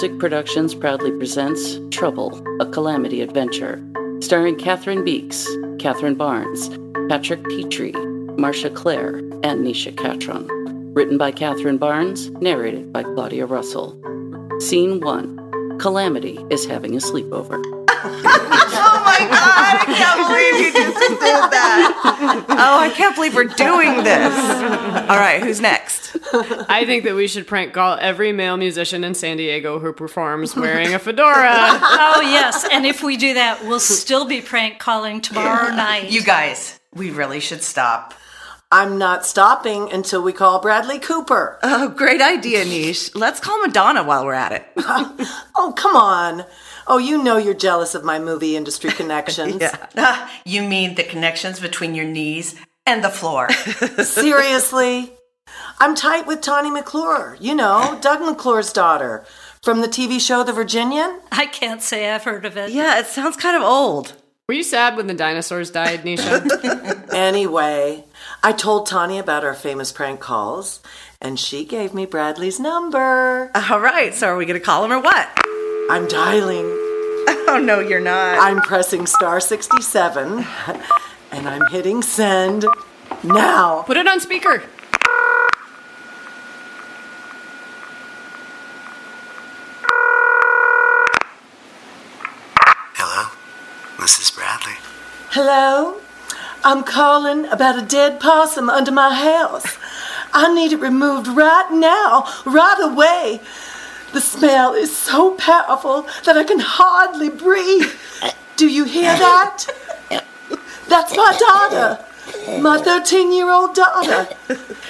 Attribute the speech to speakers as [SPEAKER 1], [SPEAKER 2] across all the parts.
[SPEAKER 1] Music Productions proudly presents Trouble, a Calamity Adventure, starring Catherine Beeks, Catherine Barnes, Patrick Petrie, Marcia Clare, and Nisha Catron. Written by Catherine Barnes, narrated by Claudia Russell. Scene 1 Calamity is having a sleepover.
[SPEAKER 2] Oh my god, I can't believe you just did that. Oh, I can't believe we're doing this. All right, who's next?
[SPEAKER 3] I think that we should prank call every male musician in San Diego who performs wearing a fedora.
[SPEAKER 4] Oh, yes. And if we do that, we'll still be prank calling tomorrow night.
[SPEAKER 2] You guys, we really should stop.
[SPEAKER 5] I'm not stopping until we call Bradley Cooper.
[SPEAKER 2] Oh, great idea, Niche. Let's call Madonna while we're at it.
[SPEAKER 5] Oh, come on. Oh, you know you're jealous of my movie industry connections.
[SPEAKER 2] Ah, you mean the connections between your knees and the floor?
[SPEAKER 5] Seriously? I'm tight with Tawny McClure. You know, Doug McClure's daughter. From the TV show The Virginian?
[SPEAKER 4] I can't say I've heard of it.
[SPEAKER 2] yeah, it sounds kind of old.
[SPEAKER 3] Were you sad when the dinosaurs died, Nisha?
[SPEAKER 5] Anyway, I told Tawny about our famous prank calls, and she gave me Bradley's number.
[SPEAKER 2] All right, so are we going to call him or what?
[SPEAKER 5] I'm dialing.
[SPEAKER 2] Oh, no, you're not.
[SPEAKER 5] I'm pressing star 67, and I'm hitting send now.
[SPEAKER 3] Put it on speaker.
[SPEAKER 6] Hello, this is Bradley.
[SPEAKER 5] Hello? I'm calling about a dead possum under my house. I need it removed right now, right away. The smell is so powerful that I can hardly breathe. Do you hear that? That's my daughter, my 13 year old daughter,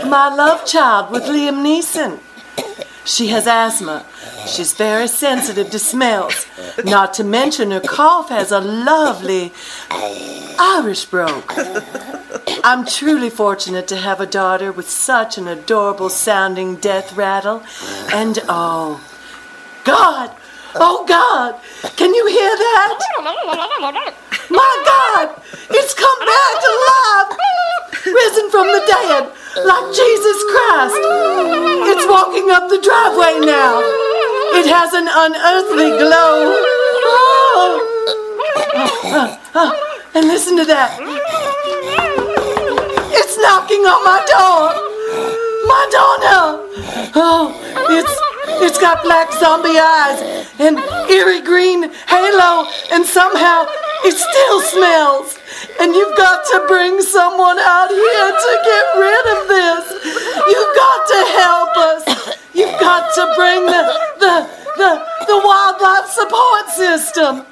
[SPEAKER 5] my love child with Liam Neeson. She has asthma. She's very sensitive to smells. Not to mention her cough has a lovely Irish brogue. I'm truly fortunate to have a daughter with such an adorable sounding death rattle. And oh, God! Oh, God! Can you hear that? My God! It's come back to life! Risen from the dead, like Jesus Christ! It's walking up the driveway now! It has an unearthly glow! Oh. Oh, and listen to that! It's knocking on my door! Madonna! Oh, it's it's got black zombie eyes and eerie green halo, and somehow it still smells. And you've got to bring someone out here to get rid of this. You've got to help us. You've got to bring the the the, the wildlife support system.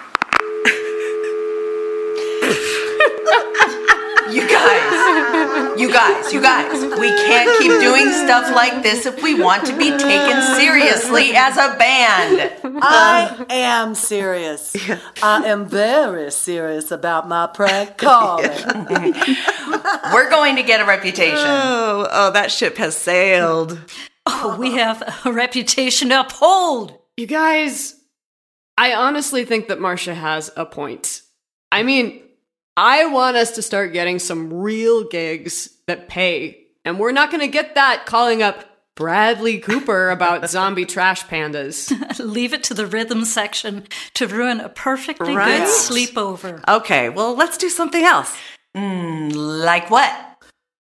[SPEAKER 2] You guys, you guys, you guys, we can't keep doing stuff like this if we want to be taken seriously as a band.
[SPEAKER 5] I am serious. I am very serious about my prank calling.
[SPEAKER 2] We're going to get a reputation.
[SPEAKER 7] Oh, oh, that ship has sailed.
[SPEAKER 4] Oh, we have a reputation to uphold.
[SPEAKER 3] You guys, I honestly think that Marcia has a point. I mean, I want us to start getting some real gigs that pay. And we're not going to get that calling up Bradley Cooper about zombie trash pandas.
[SPEAKER 4] Leave it to the rhythm section to ruin a perfectly
[SPEAKER 7] Right.
[SPEAKER 4] good sleepover.
[SPEAKER 7] Okay, well, let's do something else.
[SPEAKER 2] Hmm, like what?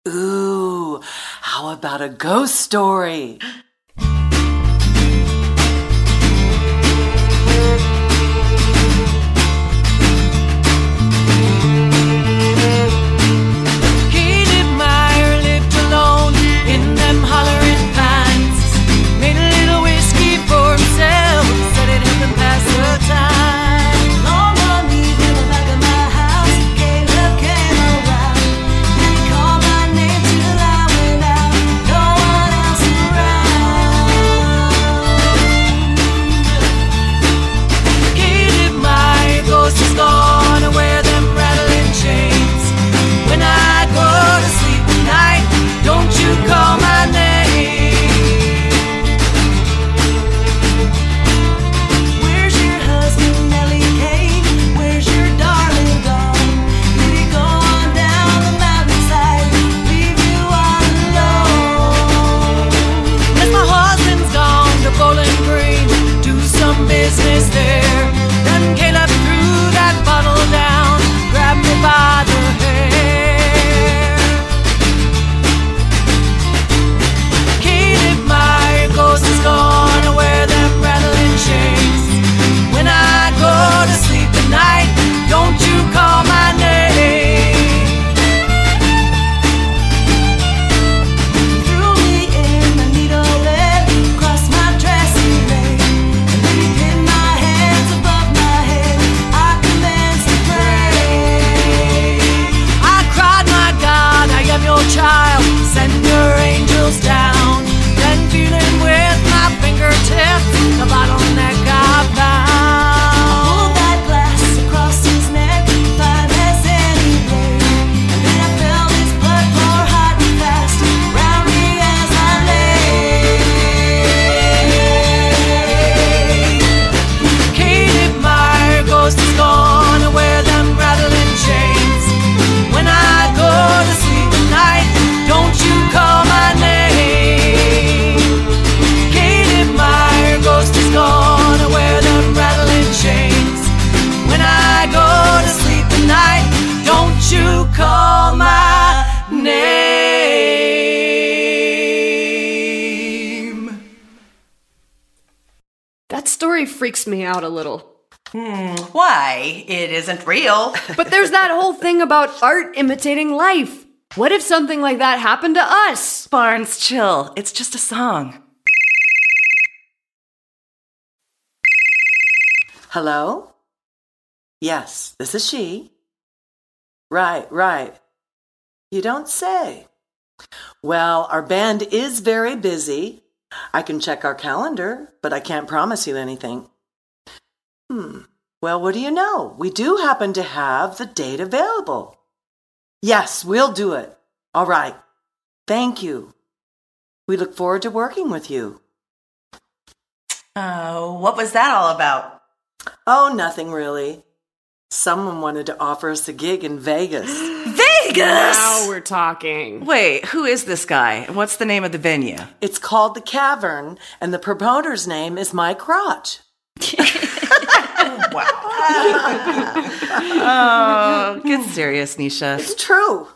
[SPEAKER 5] Ooh, how about a ghost story?
[SPEAKER 8] Out
[SPEAKER 3] a little.
[SPEAKER 2] Hmm, Why? It isn't real.
[SPEAKER 3] But there's that whole thing about art imitating life. What if something like that happened to us?
[SPEAKER 7] Barnes, chill. It's just a song.
[SPEAKER 5] Hello? Yes, this is she. Right, right. You don't say. Well, our band is very busy. I can check our calendar, but I can't promise you anything. Hmm. Well, what do you know? We do happen to have the date available. Yes, we'll do it. All right. Thank you. We look forward to working with you.
[SPEAKER 2] Uh, what was that all about?
[SPEAKER 5] Oh, nothing really. Someone wanted to offer us a gig in Vegas.
[SPEAKER 7] Vegas!
[SPEAKER 3] Now we're talking.
[SPEAKER 7] Wait, who is this guy? And What's the name of the venue?
[SPEAKER 5] It's called The Cavern, and the promoter's name is Mike Crotch.
[SPEAKER 7] Oh, get hmm. serious, Nisha.
[SPEAKER 5] It's true.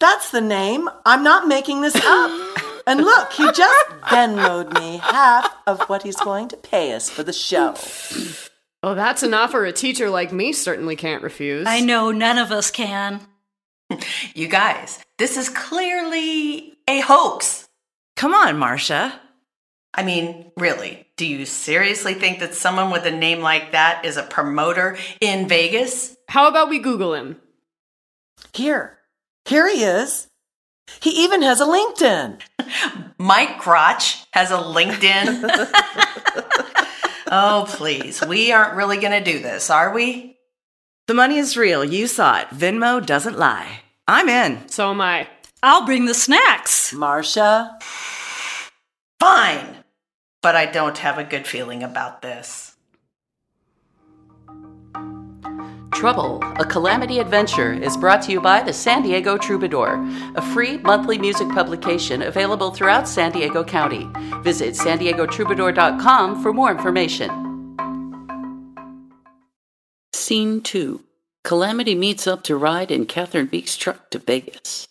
[SPEAKER 5] That's the name. I'm not making this up. And look, he just Venmoed me half of what he's going to pay us for the show.
[SPEAKER 3] Oh, that's an offer a teacher like me certainly can't refuse.
[SPEAKER 4] I know none of us can.
[SPEAKER 2] You guys, this is clearly a hoax.
[SPEAKER 7] Come on, Marcia.
[SPEAKER 2] I mean, really, do you seriously think that someone with a name like that is a promoter in Vegas?
[SPEAKER 3] How about we Google him?
[SPEAKER 5] Here. Here he is. He even has a LinkedIn.
[SPEAKER 2] Mike Crotch has a LinkedIn. oh, please. We aren't really going to do this, are we?
[SPEAKER 7] The money is real. You saw it. Venmo doesn't lie. I'm in.
[SPEAKER 3] So am I.
[SPEAKER 4] I'll bring the snacks.
[SPEAKER 5] Marcia,
[SPEAKER 2] Fine. But I don't have a good feeling about this.
[SPEAKER 1] Trouble, a calamity adventure, is brought to you by the San Diego Troubadour, a free monthly music publication available throughout San Diego County. Visit san troubadour.com for more information. Scene 2 Calamity meets up to ride in Catherine Beek's truck to Vegas.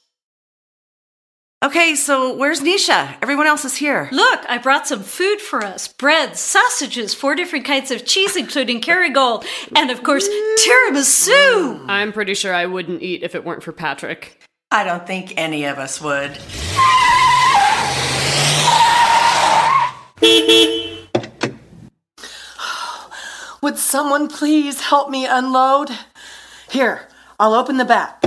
[SPEAKER 7] Okay, so where's Nisha? Everyone else is here.
[SPEAKER 4] Look, I brought some food for us bread, sausages, four different kinds of cheese, including Kerrygold, and of course, tiramisu.
[SPEAKER 3] I'm pretty sure I wouldn't eat if it weren't for Patrick.
[SPEAKER 2] I don't think any of us would.
[SPEAKER 5] would someone please help me unload? Here, I'll open the back.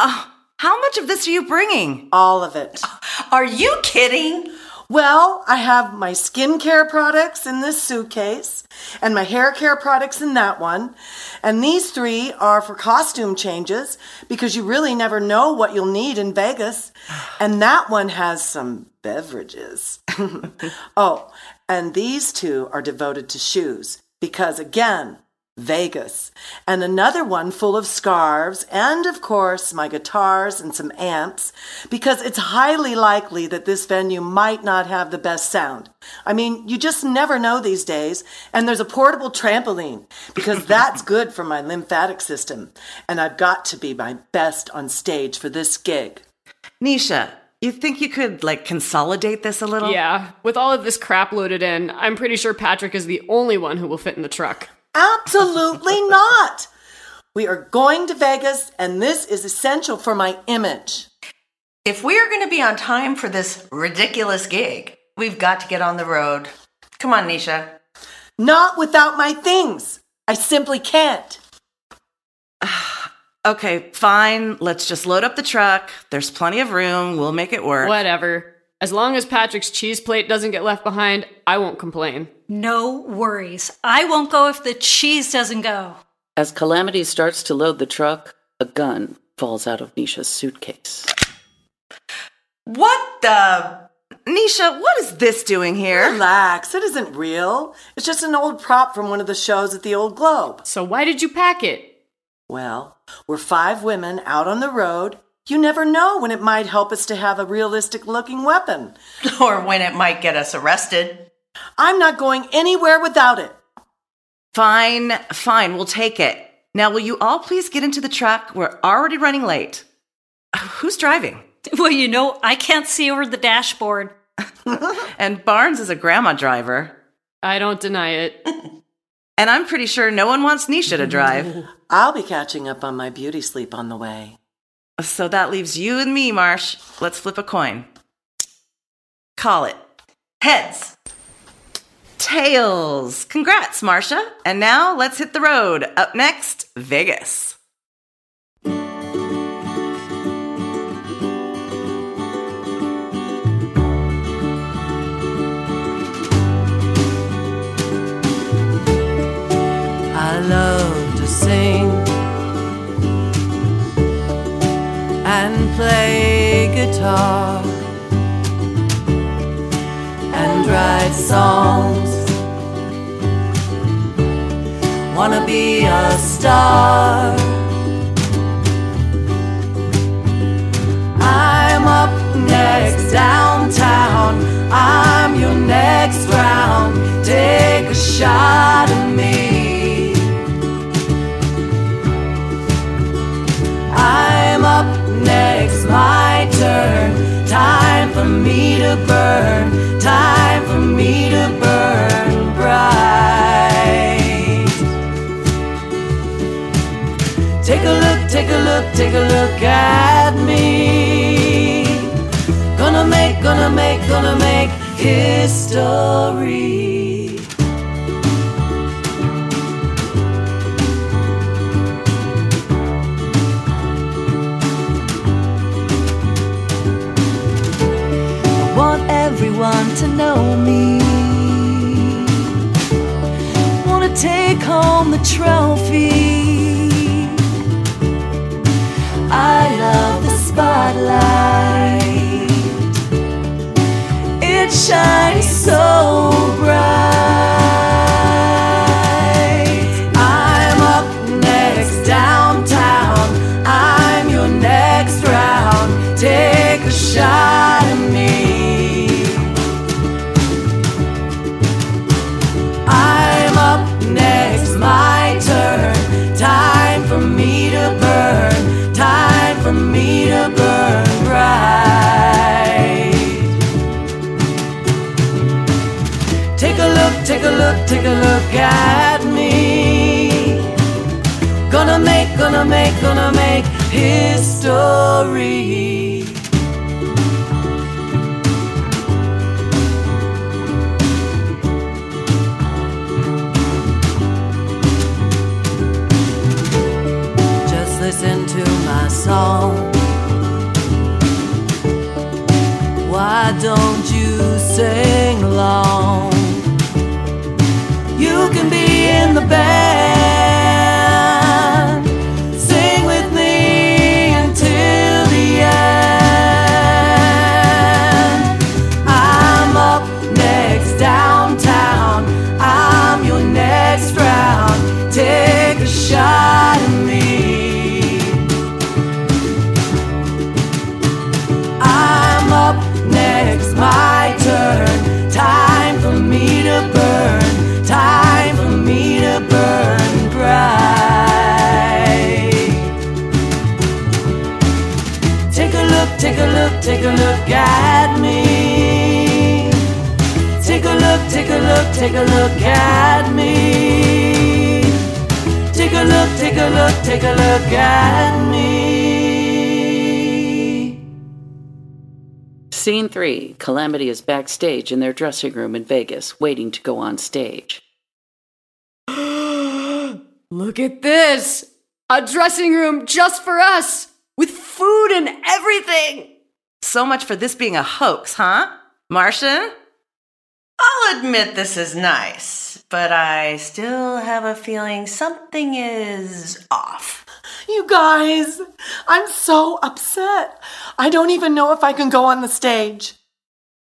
[SPEAKER 7] Uh, How much of this are you bringing?
[SPEAKER 5] All of it.
[SPEAKER 2] Uh, are you kidding?
[SPEAKER 5] Well, I have my skincare products in this suitcase, and my hair care products in that one. And these three are for costume changes because you really never know what you'll need in Vegas. And that one has some beverages. oh, and these two are devoted to shoes because, again, Vegas. And another one full of scarves and, of course, my guitars and some amps because it's highly likely that this venue might not have the best sound. I mean, you just never know these days. And there's a portable trampoline because that's good for my lymphatic system. And I've got to be my best on stage for this gig.
[SPEAKER 7] Nisha, you think you could, like, consolidate this a little?
[SPEAKER 3] Yeah, with all of this crap loaded in, I'm pretty sure Patrick is the only one who will fit in the truck.
[SPEAKER 5] Absolutely not. We are going to Vegas, and this is essential for my image.
[SPEAKER 2] If we are going to be on time for this ridiculous gig, we've got to get on the road. Come on, Nisha.
[SPEAKER 5] Not without my things. I simply can't.
[SPEAKER 7] Okay, fine. Let's just load up the truck. There's plenty of room. We'll make it work.
[SPEAKER 3] Whatever. As long as Patrick's cheese plate doesn't get left behind, I won't complain.
[SPEAKER 4] No worries. I won't go if the cheese doesn't go.
[SPEAKER 1] As Calamity starts to load the truck, a gun falls out of Nisha's suitcase.
[SPEAKER 2] What the?
[SPEAKER 7] Nisha, what is this doing here?
[SPEAKER 5] Relax, it isn't real. It's just an old prop from one of the shows at the Old Globe.
[SPEAKER 3] So why did you pack it?
[SPEAKER 5] Well, we're five women out on the road. You never know when it might help us to have a realistic looking weapon.
[SPEAKER 2] Or when it might get us arrested.
[SPEAKER 5] I'm not going anywhere without it.
[SPEAKER 7] Fine, fine. We'll take it. Now, will you all please get into the truck? We're already running late. Who's driving?
[SPEAKER 4] Well, you know, I can't see over the dashboard.
[SPEAKER 7] And Barnes is a grandma driver.
[SPEAKER 3] I don't deny it.
[SPEAKER 7] And I'm pretty sure no one wants Nisha to drive.
[SPEAKER 5] I'll be catching up on my beauty sleep on the way.
[SPEAKER 7] So that leaves you and me, Marsh. Let's flip a coin. Call it.
[SPEAKER 2] Heads.
[SPEAKER 7] Tails. Congrats, Marcia. And now let's hit the road. Up next, Vegas.
[SPEAKER 8] Play guitar and write songs. Wanna be a star. I'm up next downtown. I'm your next round. Take a shot at me. Turn. Time for me to burn. Time for me to burn bright. Take a look, take a look, take a look at me. Gonna make, gonna make, gonna make history. Everyone to know me. Wanna take home the trophy. I love the spotlight. It shines so at me. Gonna make, gonna make, gonna make history. Just listen to my song. Why don't you sing along? The band. Take a look, take a look at me. Take a look, take a look, take a look at me.
[SPEAKER 1] Scene 3 Calamity is backstage in their dressing room in Vegas, waiting to go on stage.
[SPEAKER 3] Look at this! A dressing room just for us! With food and everything!
[SPEAKER 7] So much for this being a hoax, huh? Marcia?
[SPEAKER 2] I'll admit this is nice, but I still have a feeling something is off.
[SPEAKER 5] You guys, I'm so upset. I don't even know if I can go on the stage.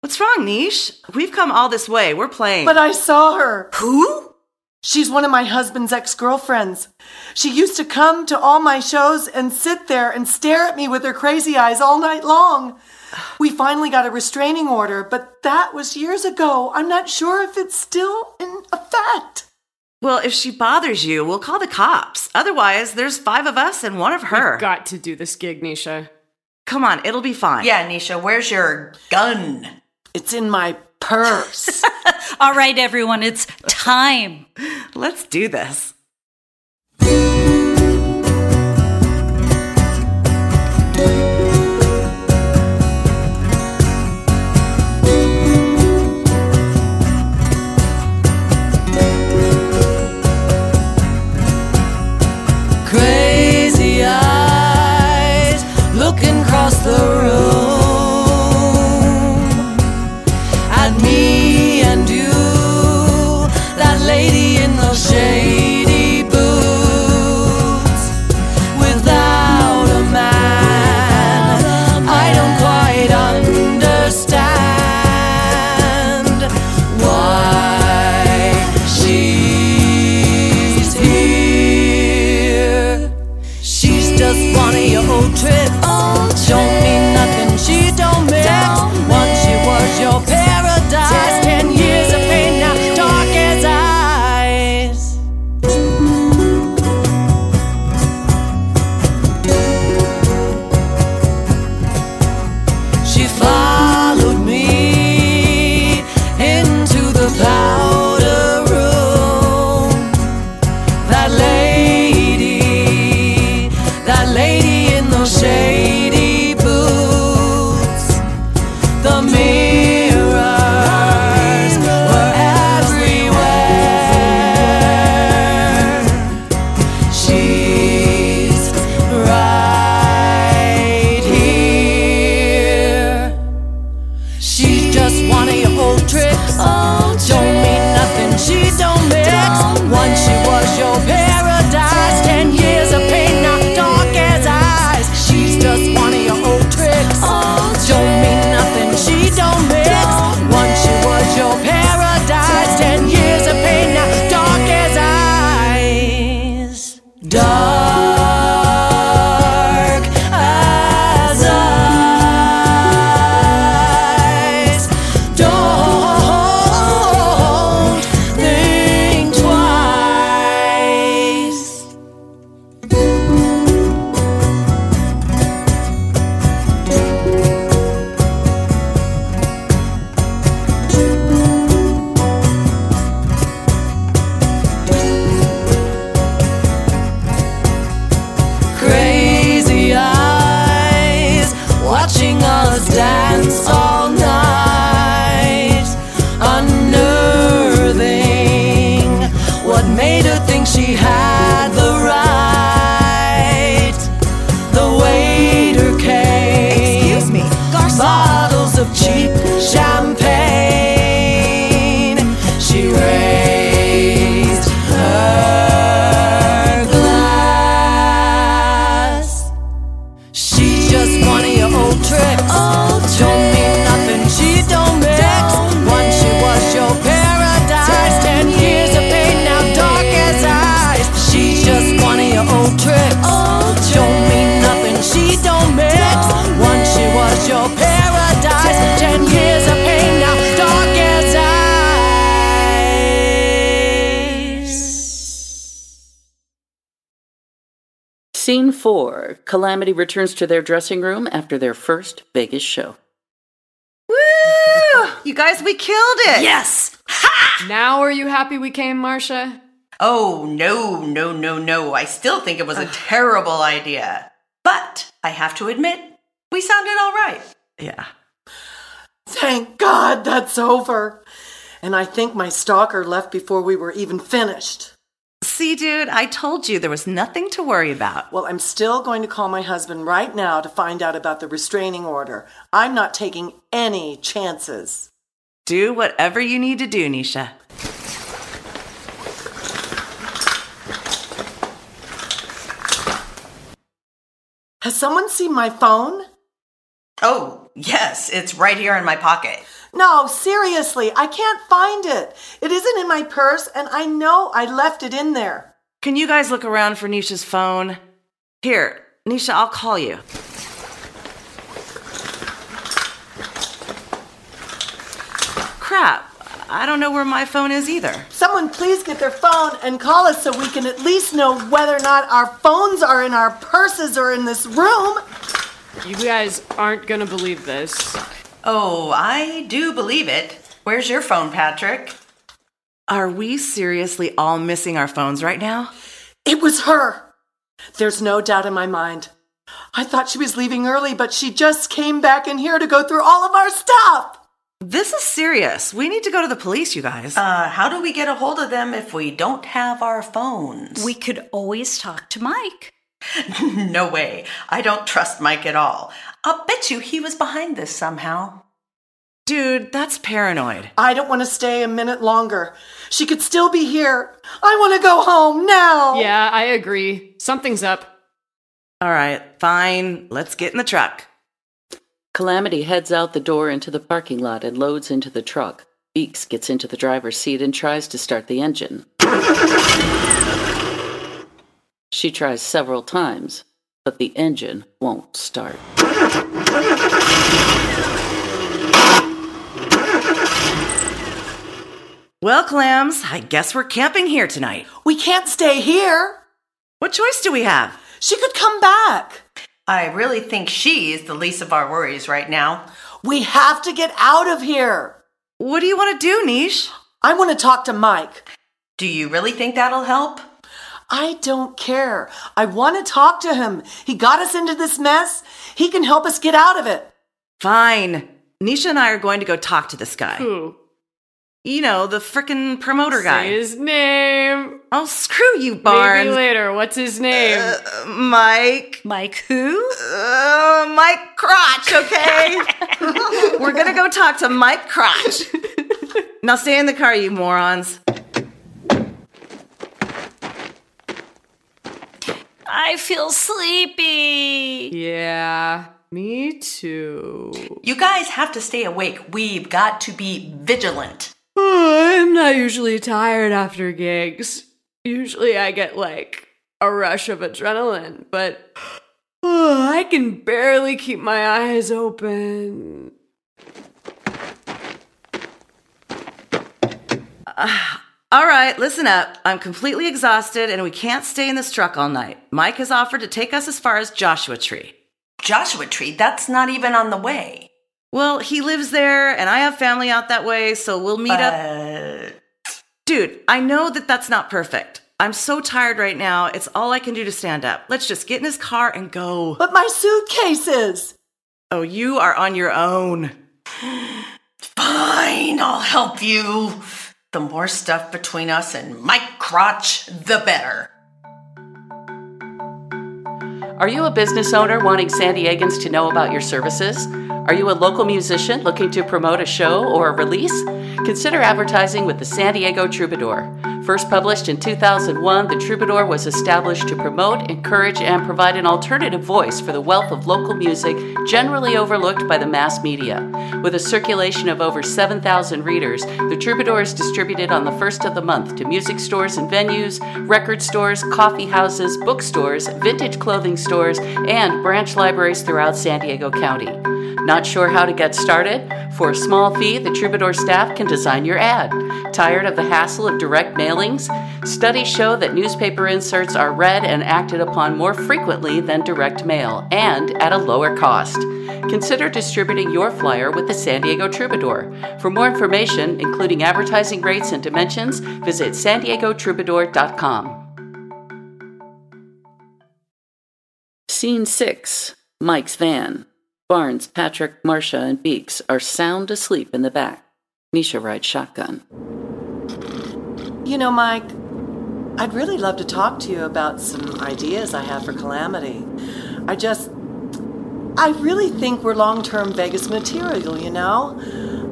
[SPEAKER 7] What's wrong, Niche? We've come all this way. We're playing.
[SPEAKER 5] But I saw her.
[SPEAKER 2] Who?
[SPEAKER 5] She's one of my husband's ex girlfriends. She used to come to all my shows and sit there and stare at me with her crazy eyes all night long. We finally got a restraining order, but that was years ago. I'm not sure if it's still in effect.
[SPEAKER 7] well, if she bothers you, we'll call the cops. Otherwise, there's five of us and one of her.
[SPEAKER 3] We've got to do this gig, Nisha.
[SPEAKER 7] Come on, it'll be fine.
[SPEAKER 2] Yeah, Nisha, where's your gun?
[SPEAKER 5] It's in my purse.
[SPEAKER 4] All right, everyone, it's time.
[SPEAKER 8] Let's do this.
[SPEAKER 1] Scene 4 Calamity returns to their dressing room after their first Vegas show.
[SPEAKER 8] Woo! You guys, we killed it.
[SPEAKER 2] Yes!
[SPEAKER 3] Now are you happy we came, Marcia?
[SPEAKER 2] Oh, no, no, no, no. I still think it was a terrible idea. But I have to admit, we sounded all right.
[SPEAKER 8] Yeah.
[SPEAKER 5] Thank God that's over. And I think my stalker left before we were even finished.
[SPEAKER 8] See, dude, I told you there was nothing to worry about.
[SPEAKER 5] Well, I'm still going to call my husband right now to find out about the restraining order. I'm not taking any chances.
[SPEAKER 8] Do whatever you need to do, Nisha.
[SPEAKER 5] Has someone seen my phone?
[SPEAKER 2] Oh, yes, it's right here in my pocket.
[SPEAKER 5] No, seriously, I can't find it. It isn't in my purse, and I know I left it in there.
[SPEAKER 8] Can you guys look around for Nisha's phone? Here, Nisha, I'll call you. Crap. I don't know where my phone is either.
[SPEAKER 5] Someone please get their phone and call us so we can at least know whether or not our phones are in our purses or in this room.
[SPEAKER 3] You guys aren't gonna believe this.
[SPEAKER 2] Oh, I do believe it. Where's your phone, Patrick?
[SPEAKER 7] Are we seriously all missing our phones right now?
[SPEAKER 5] It was her. There's no doubt in my mind. I thought she was leaving early, but she just came back in here to go through all of our stuff.
[SPEAKER 7] This is serious. We need to go to the police, you guys.
[SPEAKER 2] Uh, how do we get a hold of them if we don't have our phones?
[SPEAKER 4] We could always talk to Mike.
[SPEAKER 2] no way. I don't trust Mike at all. I'll bet you he was behind this somehow.
[SPEAKER 7] Dude, that's paranoid.
[SPEAKER 5] I don't want to stay a minute longer. She could still be here. I want to go home now.
[SPEAKER 3] Yeah, I agree. Something's up.
[SPEAKER 7] All right, fine. Let's get in the truck.
[SPEAKER 1] Calamity heads out the door into the parking lot and loads into the truck. Beeks gets into the driver's seat and tries to start the engine. She tries several times, but the engine won't start.
[SPEAKER 7] Well, Clams, I guess we're camping here tonight.
[SPEAKER 5] We can't stay here.
[SPEAKER 7] What choice do we have?
[SPEAKER 5] She could come back.
[SPEAKER 2] I really think she is the least of our worries right now.
[SPEAKER 5] We have to get out of here.
[SPEAKER 7] What do you want to do, Niche?
[SPEAKER 5] I want to talk to Mike.
[SPEAKER 2] Do you really think that'll help?
[SPEAKER 5] I don't care. I want to talk to him. He got us into this mess. He can help us get out of it.
[SPEAKER 7] Fine. Nisha and I are going to go talk to this guy.
[SPEAKER 3] Who?
[SPEAKER 7] You know, the frickin' promoter guy.
[SPEAKER 3] His name.
[SPEAKER 7] Oh, screw you,
[SPEAKER 3] Maybe later. What's his name?
[SPEAKER 7] Uh, Mike.
[SPEAKER 4] Mike who?
[SPEAKER 7] Uh, Mike Crotch, okay? We're gonna go talk to Mike Crotch. now stay in the car, you morons.
[SPEAKER 4] I feel sleepy.
[SPEAKER 3] yeah, me too.
[SPEAKER 2] You guys have to stay awake. We've got to be vigilant.
[SPEAKER 3] Uh, I'm not usually tired after gigs. Usually I get like a rush of adrenaline, but uh, I can barely keep my eyes open.
[SPEAKER 7] Uh, All right, listen up. I'm completely exhausted and we can't stay in this truck all night. Mike has offered to take us as far as Joshua Tree.
[SPEAKER 2] Joshua Tree, that's not even on the way.
[SPEAKER 7] Well, he lives there and I have family out that way, so we'll meet up. Dude, I know that that's not perfect. I'm so tired right now. It's all I can do to stand up. Let's just get in his car and go.
[SPEAKER 5] But my suitcases.
[SPEAKER 7] Oh, you are on your own.
[SPEAKER 2] fine, I'll help you. The more stuff between us and Mike Crotch, the better.
[SPEAKER 1] Are you a business owner wanting San Diegans to know about your services? Are you a local musician looking to promote a show or a release? Consider advertising with the San Diego Troubadour. First published in 2001, the Troubadour was established to promote, encourage, and provide an alternative voice for the wealth of local music generally overlooked by the mass media. With a circulation of over 7,000 readers, the Troubadour is distributed on the first of the month to music stores and venues, record stores, coffee houses, bookstores, vintage clothing stores, and branch libraries throughout San Diego County. Not sure how to get started? For a small fee, the Troubadour staff can design your ad. Tired of the hassle of direct mailings? Studies show that newspaper inserts are read and acted upon more frequently than direct mail, and at a lower cost. Consider distributing your flyer with the San Diego Troubadour. For more information, including advertising rates and dimensions, visit san. Scene 6 Mike's van. Barnes, Patrick, Marcia, and Beeks are sound asleep in the back. Nisha rides shotgun.
[SPEAKER 5] You know, Mike, I'd really love to talk to you about some ideas I have for Calamity. I just. I really think we're long term Vegas material, you know?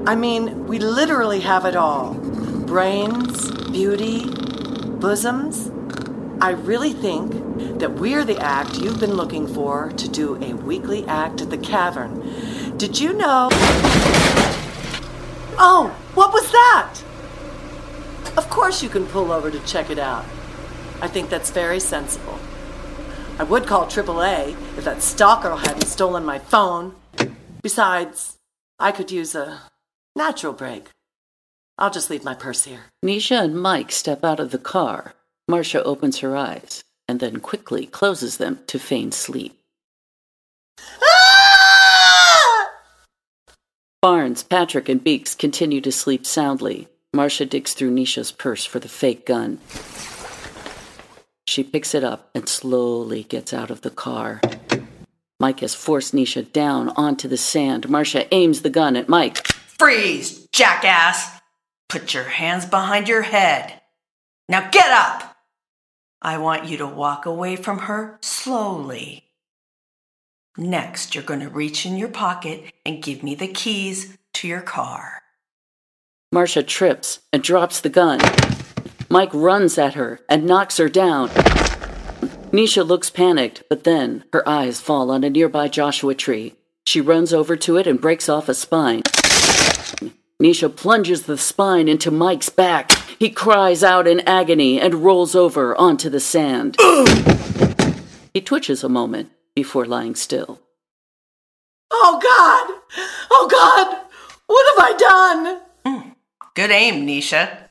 [SPEAKER 5] I mean, we literally have it all brains, beauty, bosoms. I really think that we're the act you've been looking for to do a weekly act at the cavern. Did you know? Oh, what was that? Of course, you can pull over to check it out. I think that's very sensible. I would call AAA if that stalker hadn't stolen my phone. Besides, I could use a natural break. I'll just leave my purse here.
[SPEAKER 1] Nisha and Mike step out of the car. Marcia opens her eyes and then quickly closes them to feign sleep.
[SPEAKER 5] Ah!
[SPEAKER 1] Barnes, Patrick, and Beeks continue to sleep soundly. Marcia digs through Nisha's purse for the fake gun. She picks it up and slowly gets out of the car. Mike has forced Nisha down onto the sand. Marcia aims the gun at Mike.
[SPEAKER 8] Freeze, jackass! Put your hands behind your head. Now get up! I want you to walk away from her slowly. Next, you're going to reach in your pocket and give me the keys to your car.
[SPEAKER 1] Marcia trips and drops the gun. Mike runs at her and knocks her down. Nisha looks panicked, but then her eyes fall on a nearby Joshua tree. She runs over to it and breaks off a spine. Nisha plunges the spine into Mike's back. He cries out in agony and rolls over onto the sand. he twitches a moment before lying still.
[SPEAKER 5] Oh God! Oh God! What have I done? Hmm.
[SPEAKER 8] Good aim, Nisha.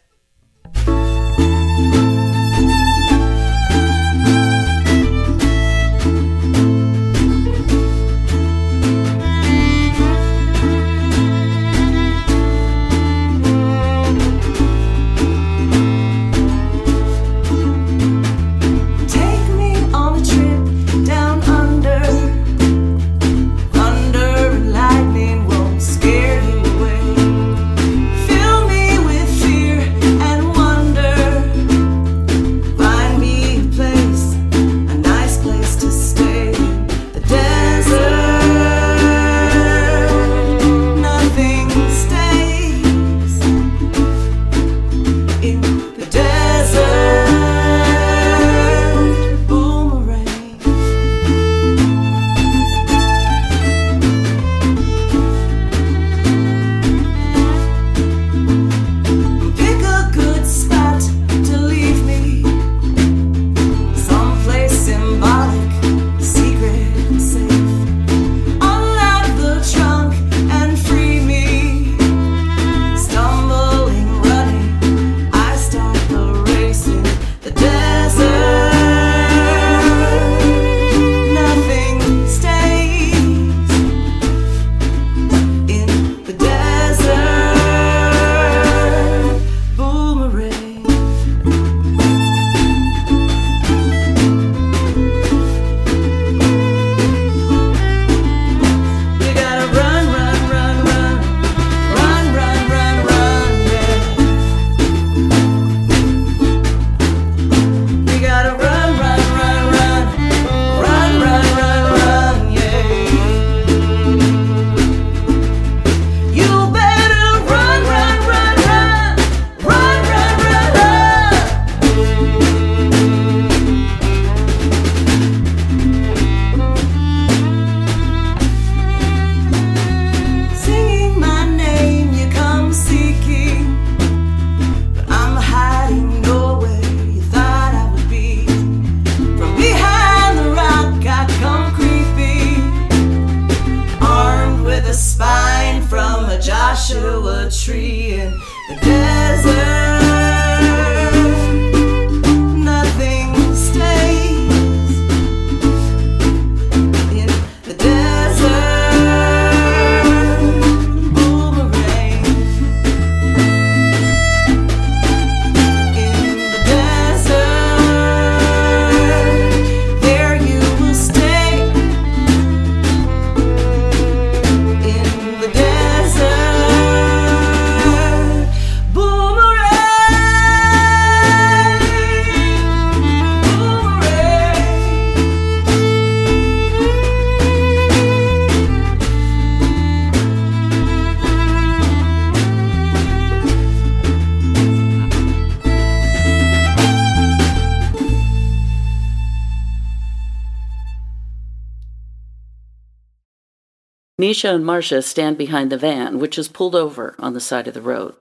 [SPEAKER 1] Nisha and Marcia stand behind the van, which is pulled over on the side of the road.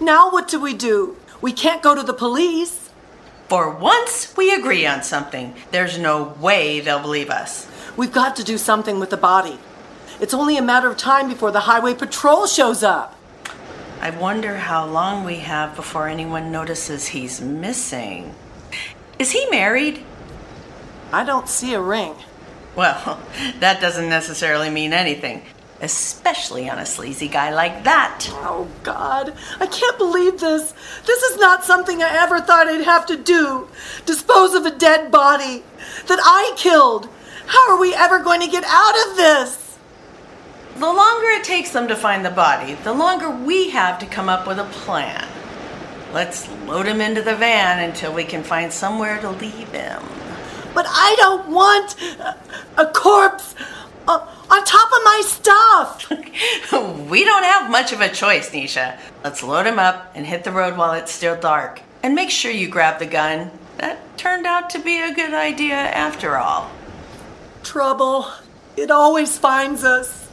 [SPEAKER 5] Now what do we do? We can't go to the police.
[SPEAKER 8] For once, we agree on something. There's no way they'll believe us.
[SPEAKER 5] We've got to do something with the body. It's only a matter of time before the highway patrol shows up.
[SPEAKER 8] I wonder how long we have before anyone notices he's missing. Is he married?
[SPEAKER 5] I don't see a ring.
[SPEAKER 8] Well, that doesn't necessarily mean anything.
[SPEAKER 2] especially on a sleazy guy like that.
[SPEAKER 8] Oh, God. I can't believe this. This is not something I ever thought I'd have to do. Dispose of a dead body that I killed. How are we ever going to get out of this?
[SPEAKER 2] The longer it takes them to find the body, the longer we have to come up with a plan. Let's load him into the van until we can find somewhere to leave him.
[SPEAKER 8] But I don't want a, corpse uh, on top of my stuff.
[SPEAKER 2] we don't have much of a choice, Nisha. Let's load him up and hit the road while it's still dark. And make sure you grab the gun. That turned out to be a good idea after all.
[SPEAKER 8] Trouble. It always finds us.